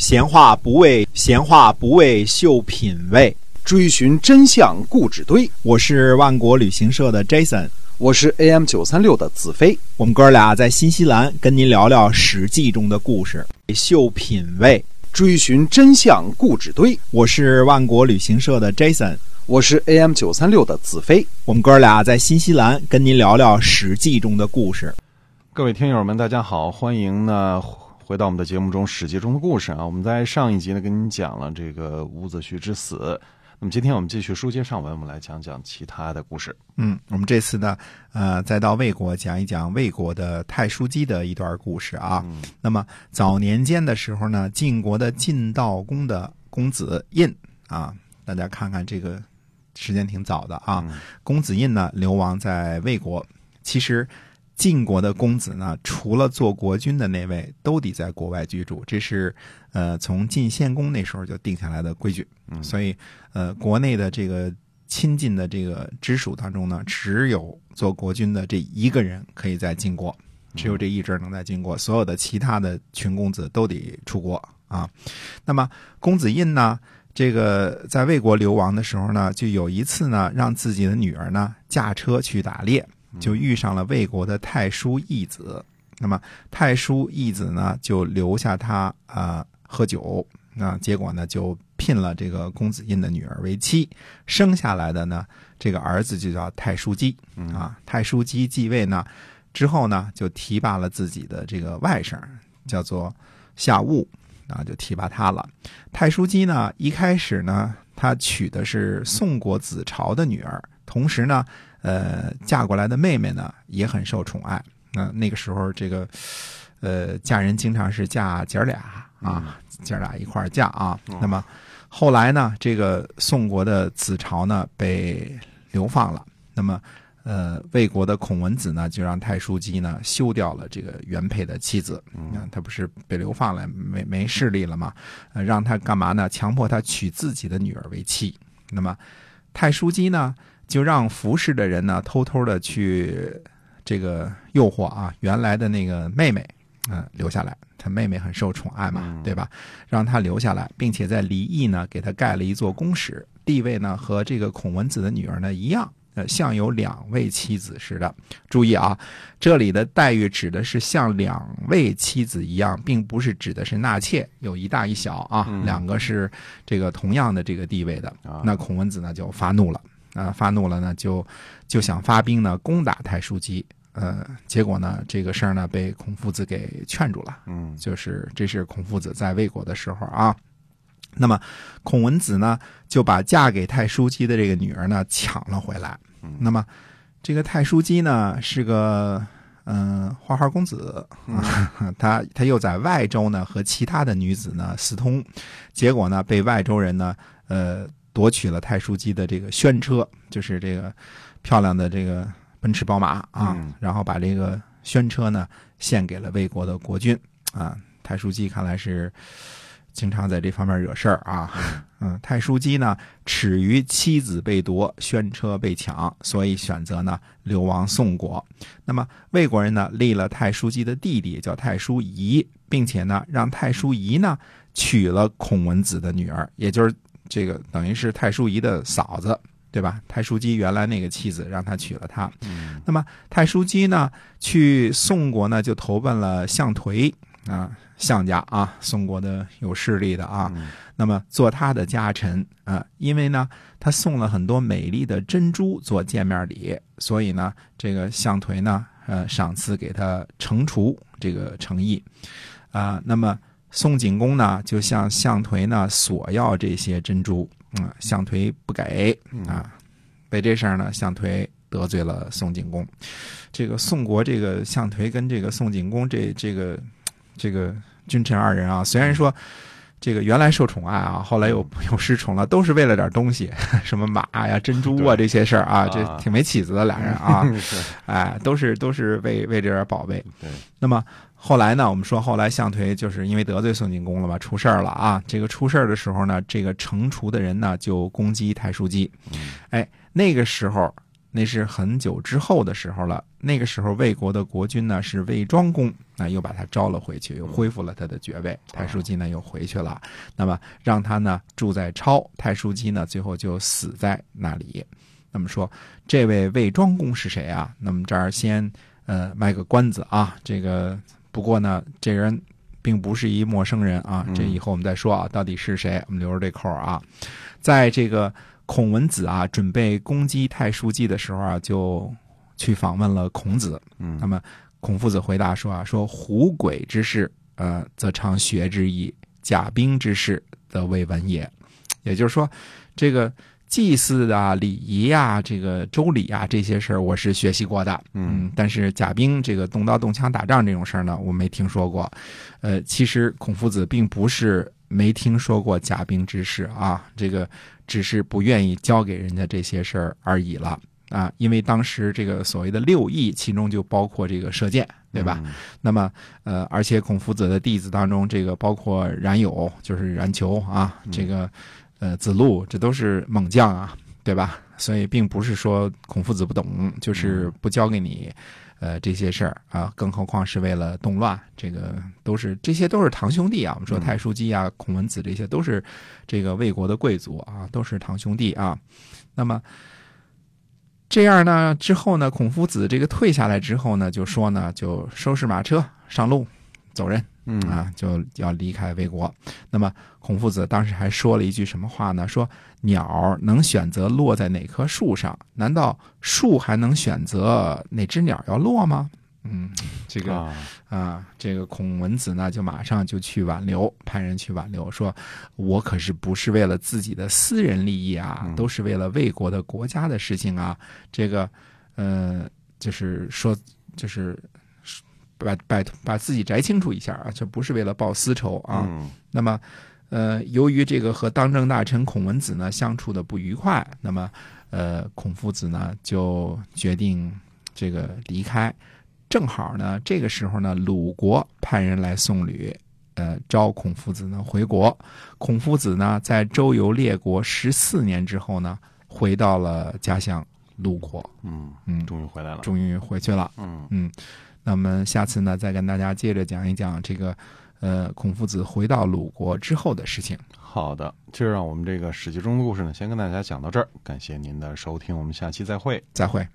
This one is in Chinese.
闲话不为闲话不为秀品味，追寻真相故纸堆。我是万国旅行社的 Jason，我是 AM 九三六的子飞。我们哥俩在新西兰跟您聊聊《史记》中的故事，秀品味，追寻真相故纸堆。我是万国旅行社的 Jason，我是 AM 九三六的子飞。我们哥俩在新西兰跟您聊聊《史记》中的故事。各位听友们，大家好，欢迎呢回到我们的节目中《史记》中的故事啊。我们在上一集呢跟您讲了这个伍子胥之死，那么今天我们继续书接上文，我们来讲讲其他的故事。嗯，我们这次呢，呃，再到魏国讲一讲魏国的太叔姬的一段故事啊。那么早年间的时候呢，晋国的晋悼公的公子印啊，大家看看这个时间挺早的啊。公子印呢流亡在魏国，其实。晋国的公子呢，除了做国君的那位，都得在国外居住。这是呃，从晋献公那时候就定下来的规矩。嗯所以呃，国内的这个亲近的这个直属当中呢，只有做国君的这一个人可以在晋国，只有这一支能在晋国，所有的其他的群公子都得出国啊。那么公子印呢，这个在魏国流亡的时候呢，就有一次呢，让自己的女儿呢驾车去打猎。就遇上了魏国的太叔义子，那么太叔义子呢，就留下他啊喝酒，啊结果呢就聘了这个公子印的女儿为妻，生下来的呢这个儿子就叫太叔姬，啊太叔姬继位呢之后呢就提拔了自己的这个外甥，叫做夏戊，啊就提拔他了。太叔姬呢一开始呢他娶的是宋国子朝的女儿，同时呢。呃，嫁过来的妹妹呢也很受宠爱。那那个时候，这个呃，嫁人经常是嫁姐儿俩啊，姐儿俩一块儿嫁啊。那么后来呢，这个宋国的子朝呢被流放了。那么呃，魏国的孔文子呢就让太叔姬呢休掉了这个原配的妻子。嗯，他不是被流放了，没没势力了嘛？呃，让他干嘛呢？强迫他娶自己的女儿为妻。那么太叔姬呢？就让服侍的人呢，偷偷的去这个诱惑啊，原来的那个妹妹，嗯，留下来。他妹妹很受宠爱嘛，对吧？让他留下来，并且在离异呢，给他盖了一座宫室，地位呢和这个孔文子的女儿呢一样，呃，像有两位妻子似的。注意啊，这里的待遇指的是像两位妻子一样，并不是指的是纳妾，有一大一小啊，两个是这个同样的这个地位的。那孔文子呢就发怒了。啊，发怒了呢，就就想发兵呢攻打太叔姬，呃，结果呢，这个事儿呢被孔夫子给劝住了。嗯，就是这是孔夫子在魏国的时候啊。那么孔文子呢就把嫁给太叔姬的这个女儿呢抢了回来。那么这个太叔姬呢是个嗯花花公子，他他又在外州呢和其他的女子呢私通，结果呢被外州人呢呃。夺取了太叔姬的这个轩车，就是这个漂亮的这个奔驰宝马啊，然后把这个轩车呢献给了魏国的国君啊。太叔姬看来是经常在这方面惹事儿啊。嗯，太叔姬呢耻于妻子被夺，轩车被抢，所以选择呢流亡宋国。那么魏国人呢立了太叔姬的弟弟叫太叔仪，并且呢让太叔仪呢娶了孔文子的女儿，也就是。这个等于是太叔仪的嫂子，对吧？太叔姬原来那个妻子让他娶了她。那么太叔姬呢，去宋国呢，就投奔了项颓啊，项家啊，宋国的有势力的啊。那么做他的家臣啊，因为呢，他送了很多美丽的珍珠做见面礼，所以呢，这个项颓呢，呃，赏赐给他惩除这个诚意啊。那么。宋景公呢，就向项颓呢索要这些珍珠，啊，项颓不给啊，为这事儿呢，项颓得罪了宋景公。这个宋国这个项颓跟这个宋景公这这个这个君臣二人啊，虽然说这个原来受宠爱啊，后来又 又失宠了，都是为了点东西，什么马呀、珍珠啊这些事儿啊，这挺没起子的俩人啊，哎，都是都是为为这点宝贝。对，那么。后来呢，我们说后来项颓就是因为得罪宋景公了嘛，出事儿了啊。这个出事儿的时候呢，这个惩除的人呢就攻击太叔姬。哎，那个时候那是很久之后的时候了。那个时候，魏国的国君呢是魏庄公，那又把他招了回去，又恢复了他的爵位。太叔姬呢又回去了，那么让他呢住在超，太叔姬呢最后就死在那里。那么说，这位魏庄公是谁啊？那么这儿先呃卖个关子啊。这个不过呢，这人并不是一陌生人啊。这以后我们再说啊，到底是谁？我们留着这扣啊。在这个孔文子啊准备攻击太叔姬的时候啊，就去访问了孔子。嗯，那么孔夫子回答说啊，说狐鬼之事，呃，则常学之矣；甲兵之事，则未闻也。也就是说，这个。祭祀啊、礼仪啊、这个周礼啊这些事儿，我是学习过的。嗯，但是甲兵这个动刀动枪打仗这种事儿呢，我没听说过。呃，其实孔夫子并不是没听说过甲兵之事啊，这个只是不愿意交给人家这些事儿而已了啊。因为当时这个所谓的六艺，其中就包括这个射箭，对吧？那么呃，而且孔夫子的弟子当中，这个包括冉有，就是冉求啊，这个。呃，子路这都是猛将啊，对吧？所以并不是说孔夫子不懂，就是不教给你，呃，这些事儿啊。更何况是为了动乱，这个都是这些都是堂兄弟啊。我们说太叔姬啊、孔文子这些都是这个魏国的贵族啊，都是堂兄弟啊。那么这样呢，之后呢，孔夫子这个退下来之后呢，就说呢，就收拾马车上路走人。嗯啊，就要离开魏国。那么孔夫子当时还说了一句什么话呢？说鸟能选择落在哪棵树上，难道树还能选择哪只鸟要落吗？嗯，这个啊，这个孔文子呢，就马上就去挽留，派人去挽留，说我可是不是为了自己的私人利益啊，都是为了魏国的国家的事情啊。这个，呃，就是说，就是。把把把自己摘清楚一下啊，这不是为了报私仇啊。那么，呃，由于这个和当政大臣孔文子呢相处的不愉快，那么，呃，孔夫子呢就决定这个离开。正好呢，这个时候呢，鲁国派人来送礼，呃，招孔夫子呢回国。孔夫子呢在周游列国十四年之后呢，回到了家乡鲁国。嗯嗯，终于回来了，终于回去了。嗯嗯。那么下次呢，再跟大家接着讲一讲这个，呃，孔夫子回到鲁国之后的事情。好的，就让我们这个史记中的故事呢，先跟大家讲到这儿。感谢您的收听，我们下期再会。再会。